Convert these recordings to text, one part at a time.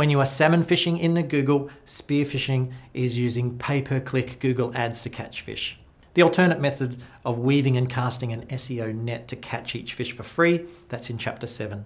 When you are salmon fishing in the Google, spearfishing is using pay per click Google ads to catch fish. The alternate method of weaving and casting an SEO net to catch each fish for free, that's in chapter 7.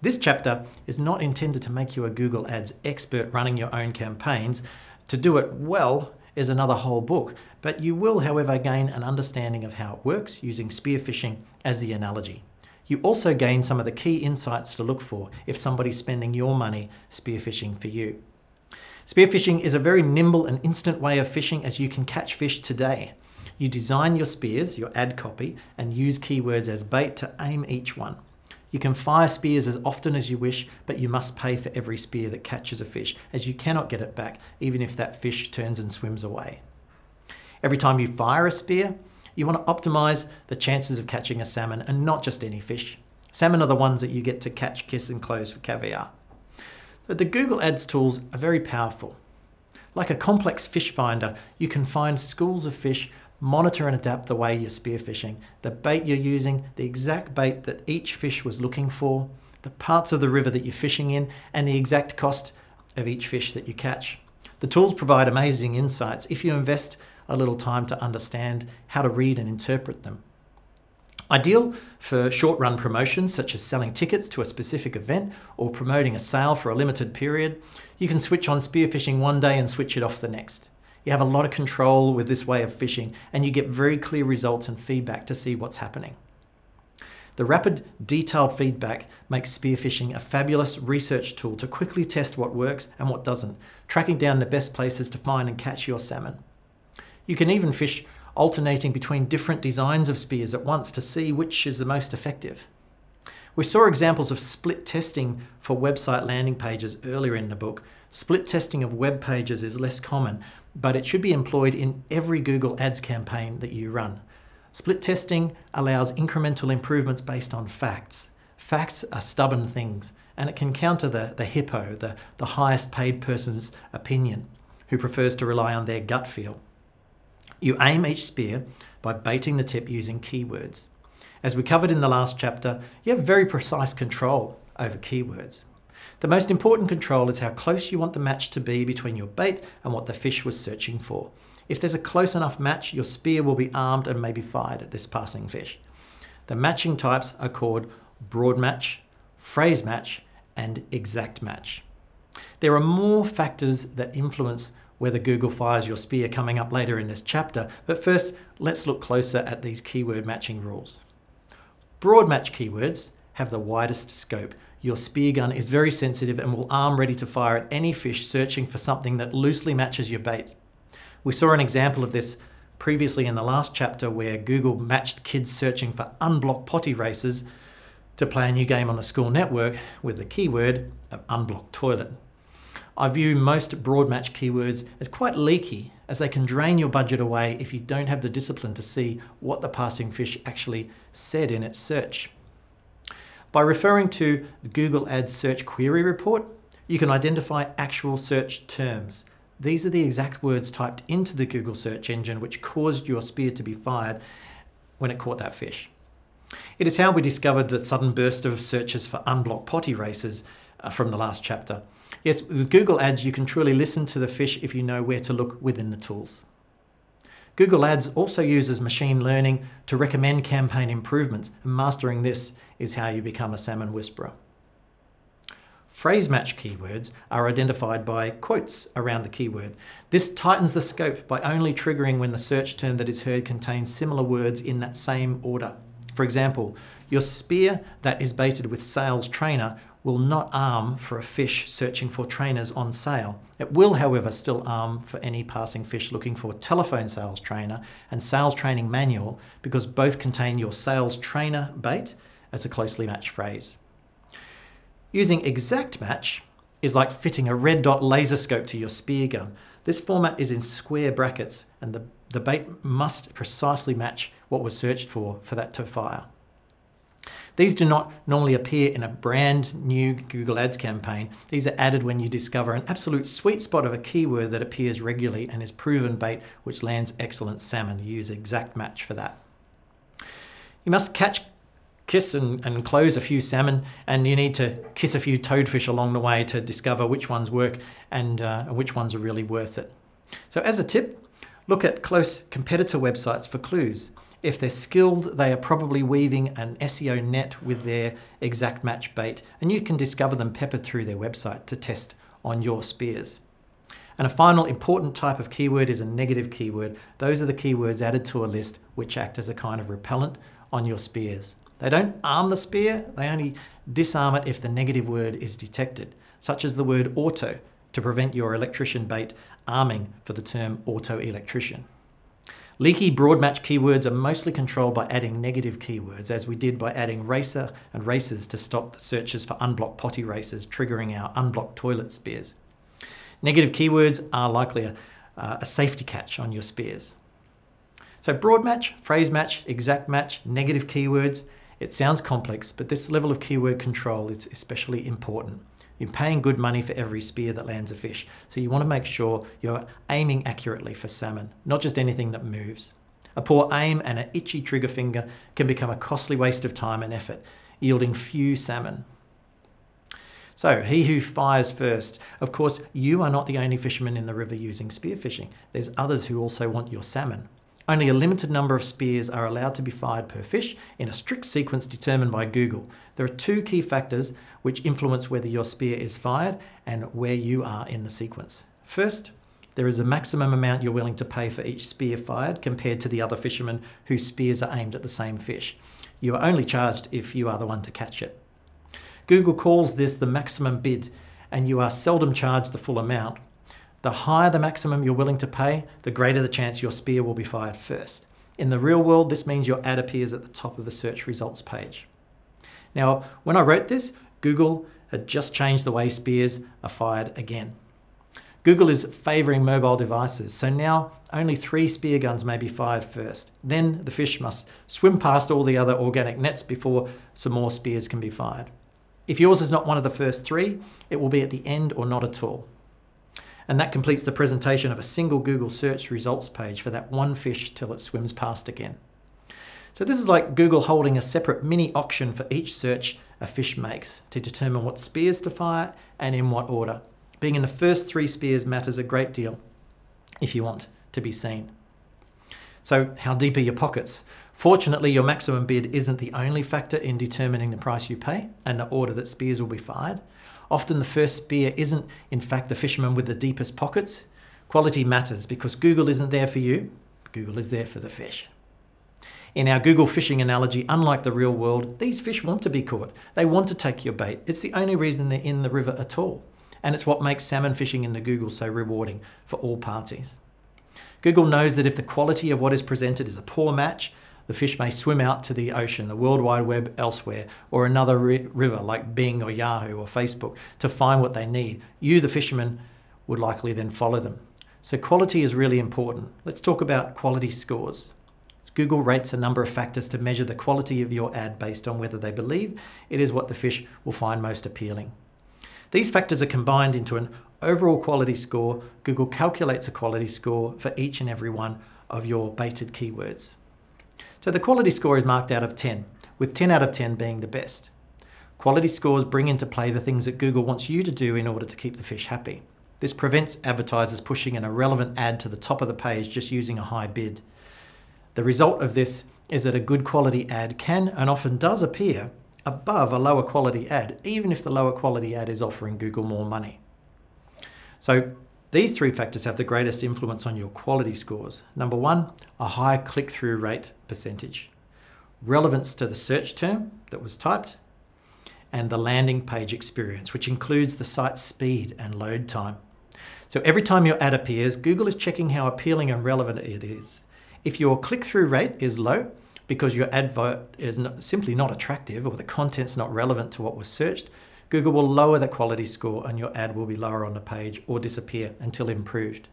This chapter is not intended to make you a Google Ads expert running your own campaigns. To do it well is another whole book, but you will, however, gain an understanding of how it works using spearfishing as the analogy. You also gain some of the key insights to look for if somebody's spending your money spearfishing for you. Spearfishing is a very nimble and instant way of fishing as you can catch fish today. You design your spears, your ad copy, and use keywords as bait to aim each one. You can fire spears as often as you wish, but you must pay for every spear that catches a fish, as you cannot get it back, even if that fish turns and swims away. Every time you fire a spear, you want to optimize the chances of catching a salmon and not just any fish. Salmon are the ones that you get to catch, kiss, and close for caviar. But the Google Ads tools are very powerful. Like a complex fish finder, you can find schools of fish Monitor and adapt the way you're spearfishing, the bait you're using, the exact bait that each fish was looking for, the parts of the river that you're fishing in, and the exact cost of each fish that you catch. The tools provide amazing insights if you invest a little time to understand how to read and interpret them. Ideal for short run promotions such as selling tickets to a specific event or promoting a sale for a limited period, you can switch on spearfishing one day and switch it off the next. You have a lot of control with this way of fishing, and you get very clear results and feedback to see what's happening. The rapid, detailed feedback makes spearfishing a fabulous research tool to quickly test what works and what doesn't, tracking down the best places to find and catch your salmon. You can even fish alternating between different designs of spears at once to see which is the most effective. We saw examples of split testing for website landing pages earlier in the book. Split testing of web pages is less common, but it should be employed in every Google Ads campaign that you run. Split testing allows incremental improvements based on facts. Facts are stubborn things, and it can counter the, the hippo, the, the highest paid person's opinion, who prefers to rely on their gut feel. You aim each spear by baiting the tip using keywords. As we covered in the last chapter, you have very precise control over keywords. The most important control is how close you want the match to be between your bait and what the fish was searching for. If there's a close enough match, your spear will be armed and may be fired at this passing fish. The matching types are called broad match, phrase match, and exact match. There are more factors that influence whether Google fires your spear coming up later in this chapter, but first let's look closer at these keyword matching rules. Broad match keywords have the widest scope your spear gun is very sensitive and will arm ready to fire at any fish searching for something that loosely matches your bait. We saw an example of this previously in the last chapter where Google matched kids searching for unblocked potty races to play a new game on the school network with the keyword of unblocked toilet. I view most broad match keywords as quite leaky as they can drain your budget away if you don't have the discipline to see what the passing fish actually said in its search. By referring to the Google Ads Search Query Report, you can identify actual search terms. These are the exact words typed into the Google search engine which caused your spear to be fired when it caught that fish. It is how we discovered that sudden burst of searches for unblocked potty races uh, from the last chapter. Yes, with Google Ads, you can truly listen to the fish if you know where to look within the tools. Google Ads also uses machine learning to recommend campaign improvements, and mastering this is how you become a salmon whisperer. Phrase match keywords are identified by quotes around the keyword. This tightens the scope by only triggering when the search term that is heard contains similar words in that same order. For example, your spear that is baited with sales trainer will not arm for a fish searching for trainers on sale. It will, however, still arm for any passing fish looking for telephone sales trainer and sales training manual because both contain your sales trainer bait as a closely matched phrase. Using exact match is like fitting a red dot laser scope to your spear gun. This format is in square brackets and the, the bait must precisely match what was searched for for that to fire. These do not normally appear in a brand new Google Ads campaign. These are added when you discover an absolute sweet spot of a keyword that appears regularly and is proven bait which lands excellent salmon. Use exact match for that. You must catch kiss and, close a few salmon, and you need to kiss a few toadfish along the way to discover which ones work and uh, which ones are really worth it. So, as a tip, look at close competitor websites for clues. If they're skilled, they are probably weaving an SEO net with their exact match bait, and you can discover them peppered through their website to test on your spears. And a final important type of keyword is a negative keyword. Those are the keywords added to a list which act as a kind of repellent on your spears. They don't arm the spear, they only disarm it if the negative word is detected, such as the word auto to prevent your electrician bait arming for the term auto electrician. Leaky broad match keywords are mostly controlled by adding negative keywords, as we did by adding racer and races to stop the searches for unblocked potty races, triggering our unblocked toilet spears. Negative keywords are likely a, uh, a safety catch on your spears. So, broad match, phrase match, exact match, negative keywords, it sounds complex, but this level of keyword control is especially important. You're paying good money for every spear that lands a fish, so you want to make sure you're aiming accurately for salmon, not just anything that moves. A poor aim and an itchy trigger finger can become a costly waste of time and effort, yielding few salmon. So, he who fires first. Of course, you are not the only fisherman in the river using spearfishing. There's others who also want your salmon. Only a limited number of spears are allowed to be fired per fish in a strict sequence determined by Google. There are two key factors which influence whether your spear is fired and where you are in the sequence. First, there is a maximum amount you're willing to pay for each spear fired compared to the other fishermen whose spears are aimed at the same fish. You are only charged if you are the one to catch it. Google calls this the maximum bid, and you are seldom charged the full amount, the higher the maximum you're willing to pay, the greater the chance your spear will be fired first. In the real world, this means your ad appears at the top of the search results page. Now, when I wrote this, Google had just changed the way spears are fired again. Google is favouring mobile devices, so now only three spear guns may be fired first. Then the fish must swim past all the other organic nets before some more spears can be fired. If yours is not one of the first three, it will be at the end or not at all and that completes the presentation of a single Google search results page for that one fish till it swims past again. So this is like Google holding a separate mini auction for each search a fish makes to determine what spears to fire and in what order. Being in the first three spears matters a great deal if you want to be seen. So, how deep are your pockets? Fortunately, your maximum bid isn't the only factor in determining the price you pay and the order that spears will be fired. Often the first spear isn't, in fact, the fisherman with the deepest pockets. Quality matters because Google isn't there for you, Google is there for the fish. In our Google fishing analogy, unlike the real world, these fish want to be caught. They want to take your bait. It's the only reason they're in the river at all. And it's what makes salmon fishing in the Google so rewarding for all parties. Google knows that if the quality of what is presented is a poor match, the fish may swim out to the ocean, the World Wide Web elsewhere, or another ri- river like Bing or Yahoo or Facebook to find what they need. You, the fisherman, would likely then follow them. So, quality is really important. Let's talk about quality scores. Google rates a number of factors to measure the quality of your ad based on whether they believe it is what the fish will find most appealing. These factors are combined into an overall quality score. Google calculates a quality score for each and every one of your baited keywords. So the quality score is marked out of 10, with 10 out of 10 being the best. Quality scores bring into play the things that Google wants you to do in order to keep the fish happy. This prevents advertisers pushing an irrelevant ad to the top of the page just using a high bid. The result of this is that a good quality ad can and often does appear above a lower quality ad, even if the lower quality ad is offering Google more money. So these three factors have the greatest influence on your quality scores. Number one, a high click through rate percentage, relevance to the search term that was typed, and the landing page experience, which includes the site's speed and load time. So every time your ad appears, Google is checking how appealing and relevant it is. If your click through rate is low because your advert is simply not attractive or the content's not relevant to what was searched, Google will lower the quality score and your ad will be lower on the page or disappear until improved.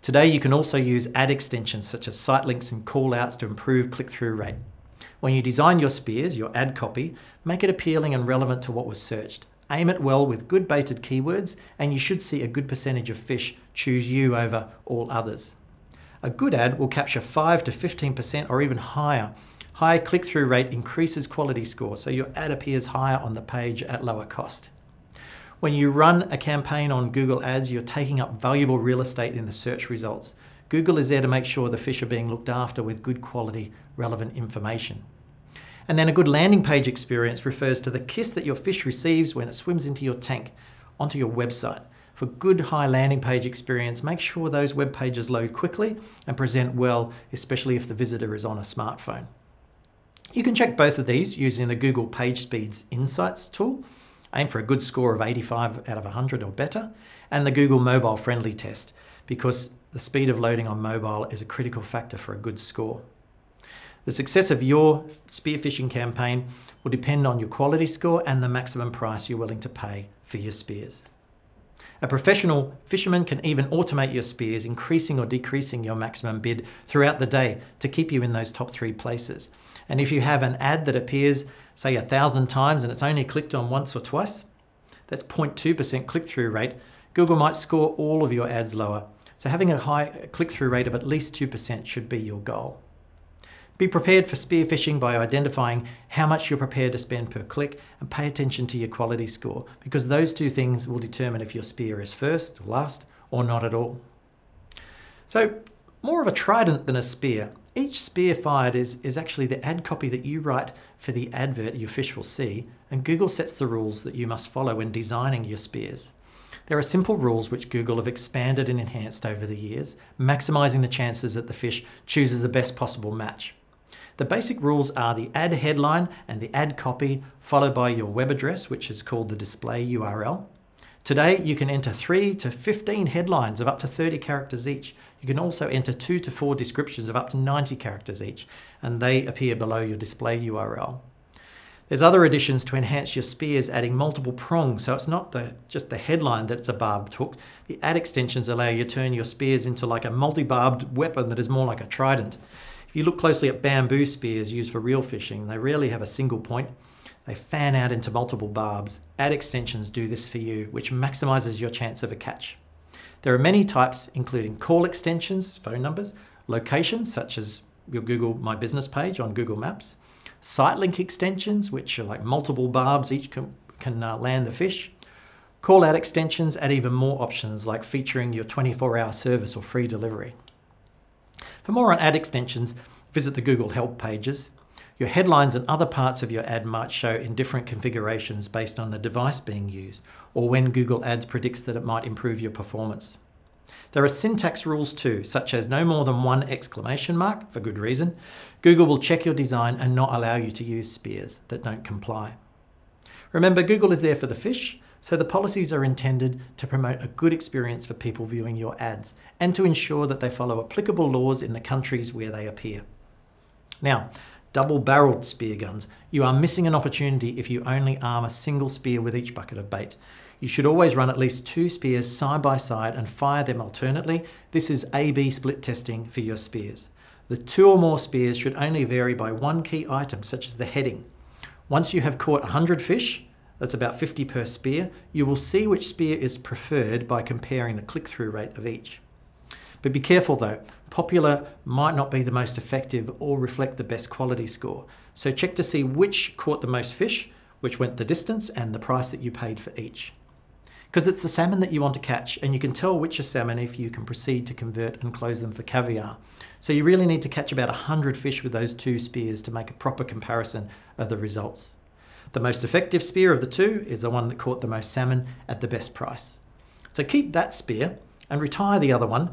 Today, you can also use ad extensions such as site links and callouts to improve click through rate. When you design your spears, your ad copy, make it appealing and relevant to what was searched. Aim it well with good baited keywords, and you should see a good percentage of fish choose you over all others. A good ad will capture 5 to 15% or even higher High click through rate increases quality score, so your ad appears higher on the page at lower cost. When you run a campaign on Google Ads, you're taking up valuable real estate in the search results. Google is there to make sure the fish are being looked after with good quality, relevant information. And then a good landing page experience refers to the kiss that your fish receives when it swims into your tank, onto your website. For good high landing page experience, make sure those web pages load quickly and present well, especially if the visitor is on a smartphone. You can check both of these using the Google PageSpeed's Insights tool. Aim for a good score of 85 out of 100 or better, and the Google Mobile Friendly test, because the speed of loading on mobile is a critical factor for a good score. The success of your spearfishing campaign will depend on your quality score and the maximum price you're willing to pay for your spears. A professional fisherman can even automate your spears, increasing or decreasing your maximum bid throughout the day to keep you in those top three places. And if you have an ad that appears, say, a thousand times and it's only clicked on once or twice, that's 0.2% click through rate, Google might score all of your ads lower. So having a high click through rate of at least 2% should be your goal. Be prepared for spearfishing by identifying how much you're prepared to spend per click and pay attention to your quality score because those two things will determine if your spear is first, last, or not at all. So, more of a trident than a spear. Each spear fired is, is actually the ad copy that you write for the advert your fish will see, and Google sets the rules that you must follow when designing your spears. There are simple rules which Google have expanded and enhanced over the years, maximizing the chances that the fish chooses the best possible match. The basic rules are the ad headline and the ad copy, followed by your web address, which is called the display URL. Today, you can enter 3 to 15 headlines of up to 30 characters each. You can also enter 2 to 4 descriptions of up to 90 characters each, and they appear below your display URL. There's other additions to enhance your spears, adding multiple prongs, so it's not the, just the headline that's a barbed hook. The ad extensions allow you to turn your spears into like a multi-barbed weapon that is more like a trident. If you look closely at bamboo spears used for real fishing, they rarely have a single point. They fan out into multiple barbs. Ad extensions do this for you, which maximizes your chance of a catch. There are many types, including call extensions, phone numbers, locations, such as your Google My Business page on Google Maps, site link extensions, which are like multiple barbs, each can, can uh, land the fish, call out extensions add even more options like featuring your 24 hour service or free delivery. For more on ad extensions, visit the Google Help pages. Your headlines and other parts of your ad might show in different configurations based on the device being used or when Google Ads predicts that it might improve your performance. There are syntax rules too, such as no more than one exclamation mark, for good reason. Google will check your design and not allow you to use spears that don't comply. Remember, Google is there for the fish, so the policies are intended to promote a good experience for people viewing your ads and to ensure that they follow applicable laws in the countries where they appear. Now, double barreled spear guns. You are missing an opportunity if you only arm a single spear with each bucket of bait. You should always run at least two spears side by side and fire them alternately. This is A B split testing for your spears. The two or more spears should only vary by one key item, such as the heading. Once you have caught 100 fish, that's about 50 per spear, you will see which spear is preferred by comparing the click through rate of each. But be careful though, popular might not be the most effective or reflect the best quality score. So check to see which caught the most fish, which went the distance, and the price that you paid for each. Because it's the salmon that you want to catch, and you can tell which are salmon if you can proceed to convert and close them for caviar. So you really need to catch about 100 fish with those two spears to make a proper comparison of the results. The most effective spear of the two is the one that caught the most salmon at the best price. So keep that spear and retire the other one,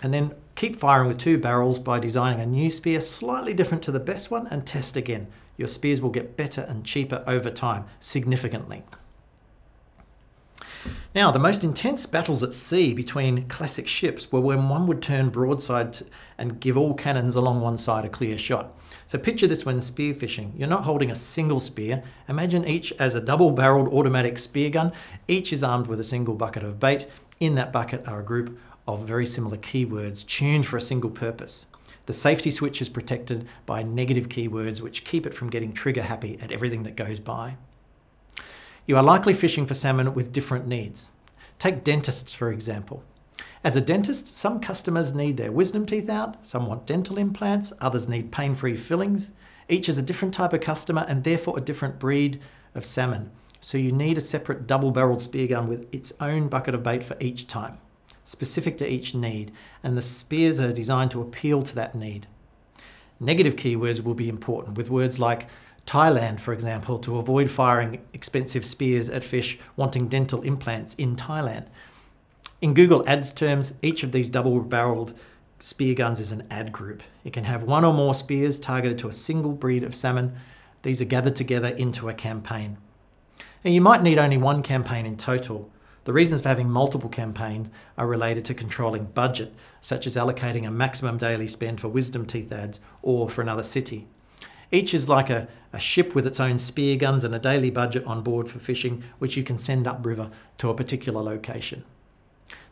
and then keep firing with two barrels by designing a new spear slightly different to the best one and test again. Your spears will get better and cheaper over time, significantly. Now, the most intense battles at sea between classic ships were when one would turn broadside and give all cannons along one side a clear shot. So picture this when spearfishing. You're not holding a single spear. Imagine each as a double-barreled automatic spear gun. Each is armed with a single bucket of bait. In that bucket are a group of very similar keywords tuned for a single purpose. The safety switch is protected by negative keywords which keep it from getting trigger happy at everything that goes by. You are likely fishing for salmon with different needs. Take dentists, for example. As a dentist, some customers need their wisdom teeth out, some want dental implants, others need pain free fillings, Each is a different type of customer and therefore a different breed of salmon. So you need a separate double barreled spear gun with its own bucket of bait for each type, specific to each need, and the spears are designed to appeal to that need. Negative keywords will be important with words like Thailand, for example, to avoid firing expensive spears at fish wanting dental implants in Thailand. In Google Ads terms, each of these double barreled spear guns is an ad group. It can have one or more spears targeted to a single breed of salmon. These are gathered together into a campaign. Now, you might need only one campaign in total. The reasons for having multiple campaigns are related to controlling budget, such as allocating a maximum daily spend for wisdom teeth ads or for another city. Each is like a, a ship with its own spear guns and a daily budget on board for fishing, which you can send upriver to a particular location.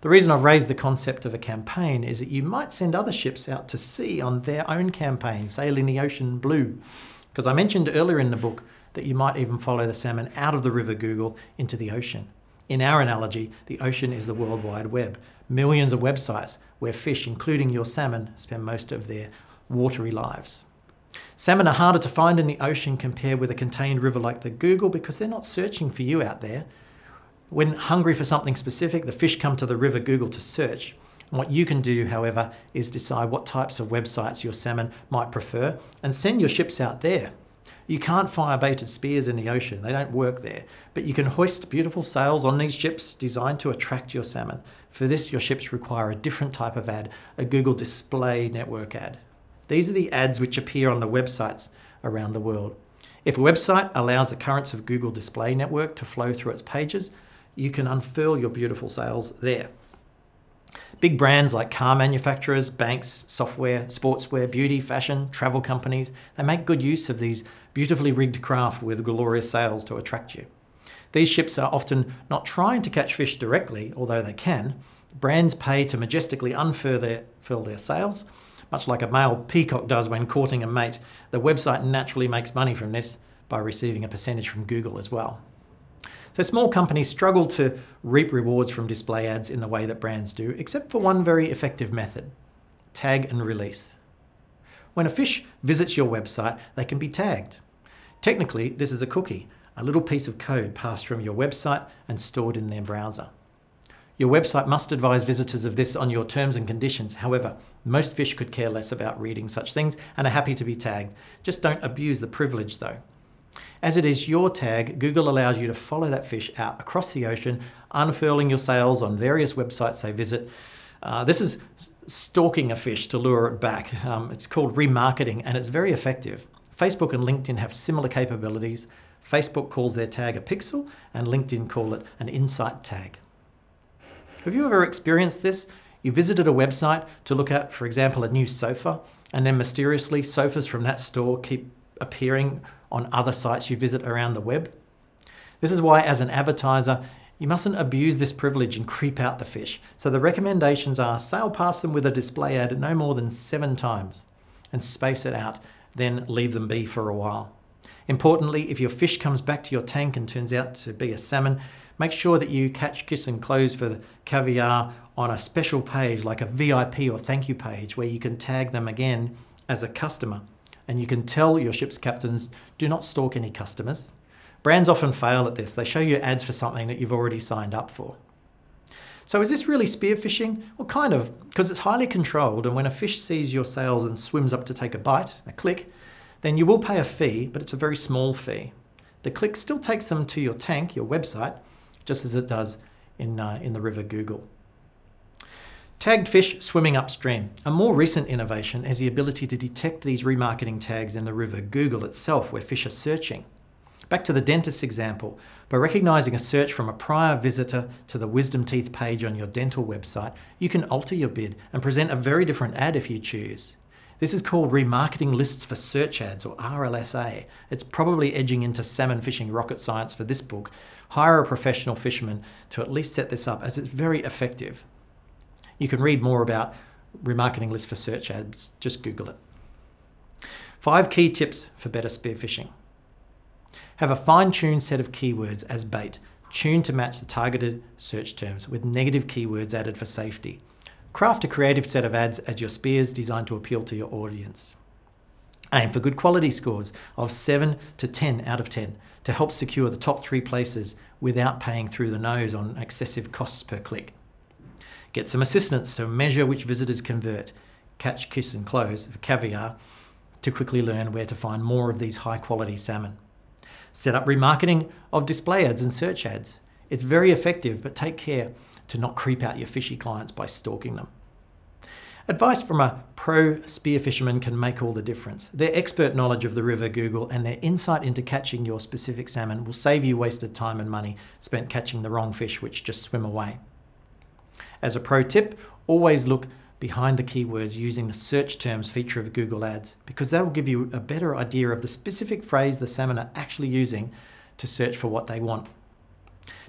The reason I've raised the concept of a campaign is that you might send other ships out to sea on their own campaign, sailing the ocean blue. Because I mentioned earlier in the book that you might even follow the salmon out of the River Google into the ocean. In our analogy, the ocean is the World Wide Web. Millions of websites where fish, including your salmon, spend most of their watery lives. Salmon are harder to find in the ocean compared with a contained river like the Google because they're not searching for you out there. When hungry for something specific, the fish come to the river Google to search. What you can do, however, is decide what types of websites your salmon might prefer and send your ships out there. You can't fire baited spears in the ocean, they don't work there. But you can hoist beautiful sails on these ships designed to attract your salmon. For this, your ships require a different type of ad, a Google Display Network ad. These are the ads which appear on the websites around the world. If a website allows the currents of Google Display Network to flow through its pages, you can unfurl your beautiful sails there. Big brands like car manufacturers, banks, software, sportswear, beauty, fashion, travel companies, they make good use of these beautifully rigged craft with glorious sails to attract you. These ships are often not trying to catch fish directly, although they can. Brands pay to majestically unfurl their, their sails, much like a male peacock does when courting a mate. The website naturally makes money from this by receiving a percentage from Google as well. So small companies struggle to reap rewards from display ads in the way that brands do, except for one very effective method tag and release. When a fish visits your website, they can be tagged. Technically, this is a cookie, a little piece of code passed from your website and stored in their browser. Your website must advise visitors of this on your terms and conditions. However, most fish could care less about reading such things and are happy to be tagged. Just don't abuse the privilege though. As it is your tag, Google allows you to follow that fish out across the ocean, unfurling your sails on various websites they visit. Uh, this is stalking a fish to lure it back. Um, it's called remarketing and it's very effective. Facebook and LinkedIn have similar capabilities. Facebook calls their tag a pixel and LinkedIn call it an insight tag. Have you ever experienced this? You visited a website to look at, for example, a new sofa, and then mysteriously sofas from that store keep appearing on other sites you visit around the web. This is why, as an advertiser, you mustn't abuse this privilege and creep out the fish. So the recommendations are sail past them with a display ad no more than seven times and space it out, then leave them be for a while. Importantly, if your fish comes back to your tank and turns out to be a salmon, make sure that you catch, kiss, and close for the caviar on a special page like a VIP or thank you page where you can tag them again as a customer and you can tell your ship's captains do not stalk any customers. Brands often fail at this. They show you ads for something that you've already signed up for. So is this really spearfishing? Well, kind of, because it's highly controlled, and when a fish sees your sails and swims up to take a bite, a click, then you will pay a fee, but it's a very small fee. The click still takes them to your tank, your website, just as it does in, uh, in the river Google. Tagged fish swimming upstream. A more recent innovation is the ability to detect these remarketing tags in the river Google itself where fish are searching. Back to the dentist example, by recognising a search from a prior visitor to the Wisdom Teeth page on your dental website, you can alter your bid and present a very different ad if you choose. This is called remarketing lists for search ads or RLSA. It's probably edging into salmon fishing rocket science for this book. Hire a professional fisherman to at least set this up as it's very effective. You can read more about remarketing lists for search ads, just Google it. Five key tips for better spearfishing. Have a fine tuned set of keywords as bait, tuned to match the targeted search terms with negative keywords added for safety. Craft a creative set of ads as your spears designed to appeal to your audience. Aim for good quality scores of 7 to 10 out of 10 to help secure the top three places without paying through the nose on excessive costs per click. Get some assistance to measure which visitors convert, catch, kiss, and close for caviar to quickly learn where to find more of these high quality salmon. Set up remarketing of display ads and search ads. It's very effective, but take care to not creep out your fishy clients by stalking them. Advice from a pro spear fisherman can make all the difference. Their expert knowledge of the river Google and their insight into catching your specific salmon will save you wasted time and money spent catching the wrong fish which just swim away. As a pro tip, always look behind the keywords using the search terms feature of Google Ads because that will give you a better idea of the specific phrase the salmon are actually using to search for what they want.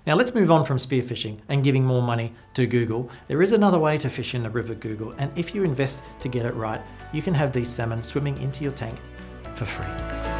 Now let's move on from spearfishing and giving more money to Google. There is another way to fish in the river Google, and if you invest to get it right, you can have these salmon swimming into your tank for free.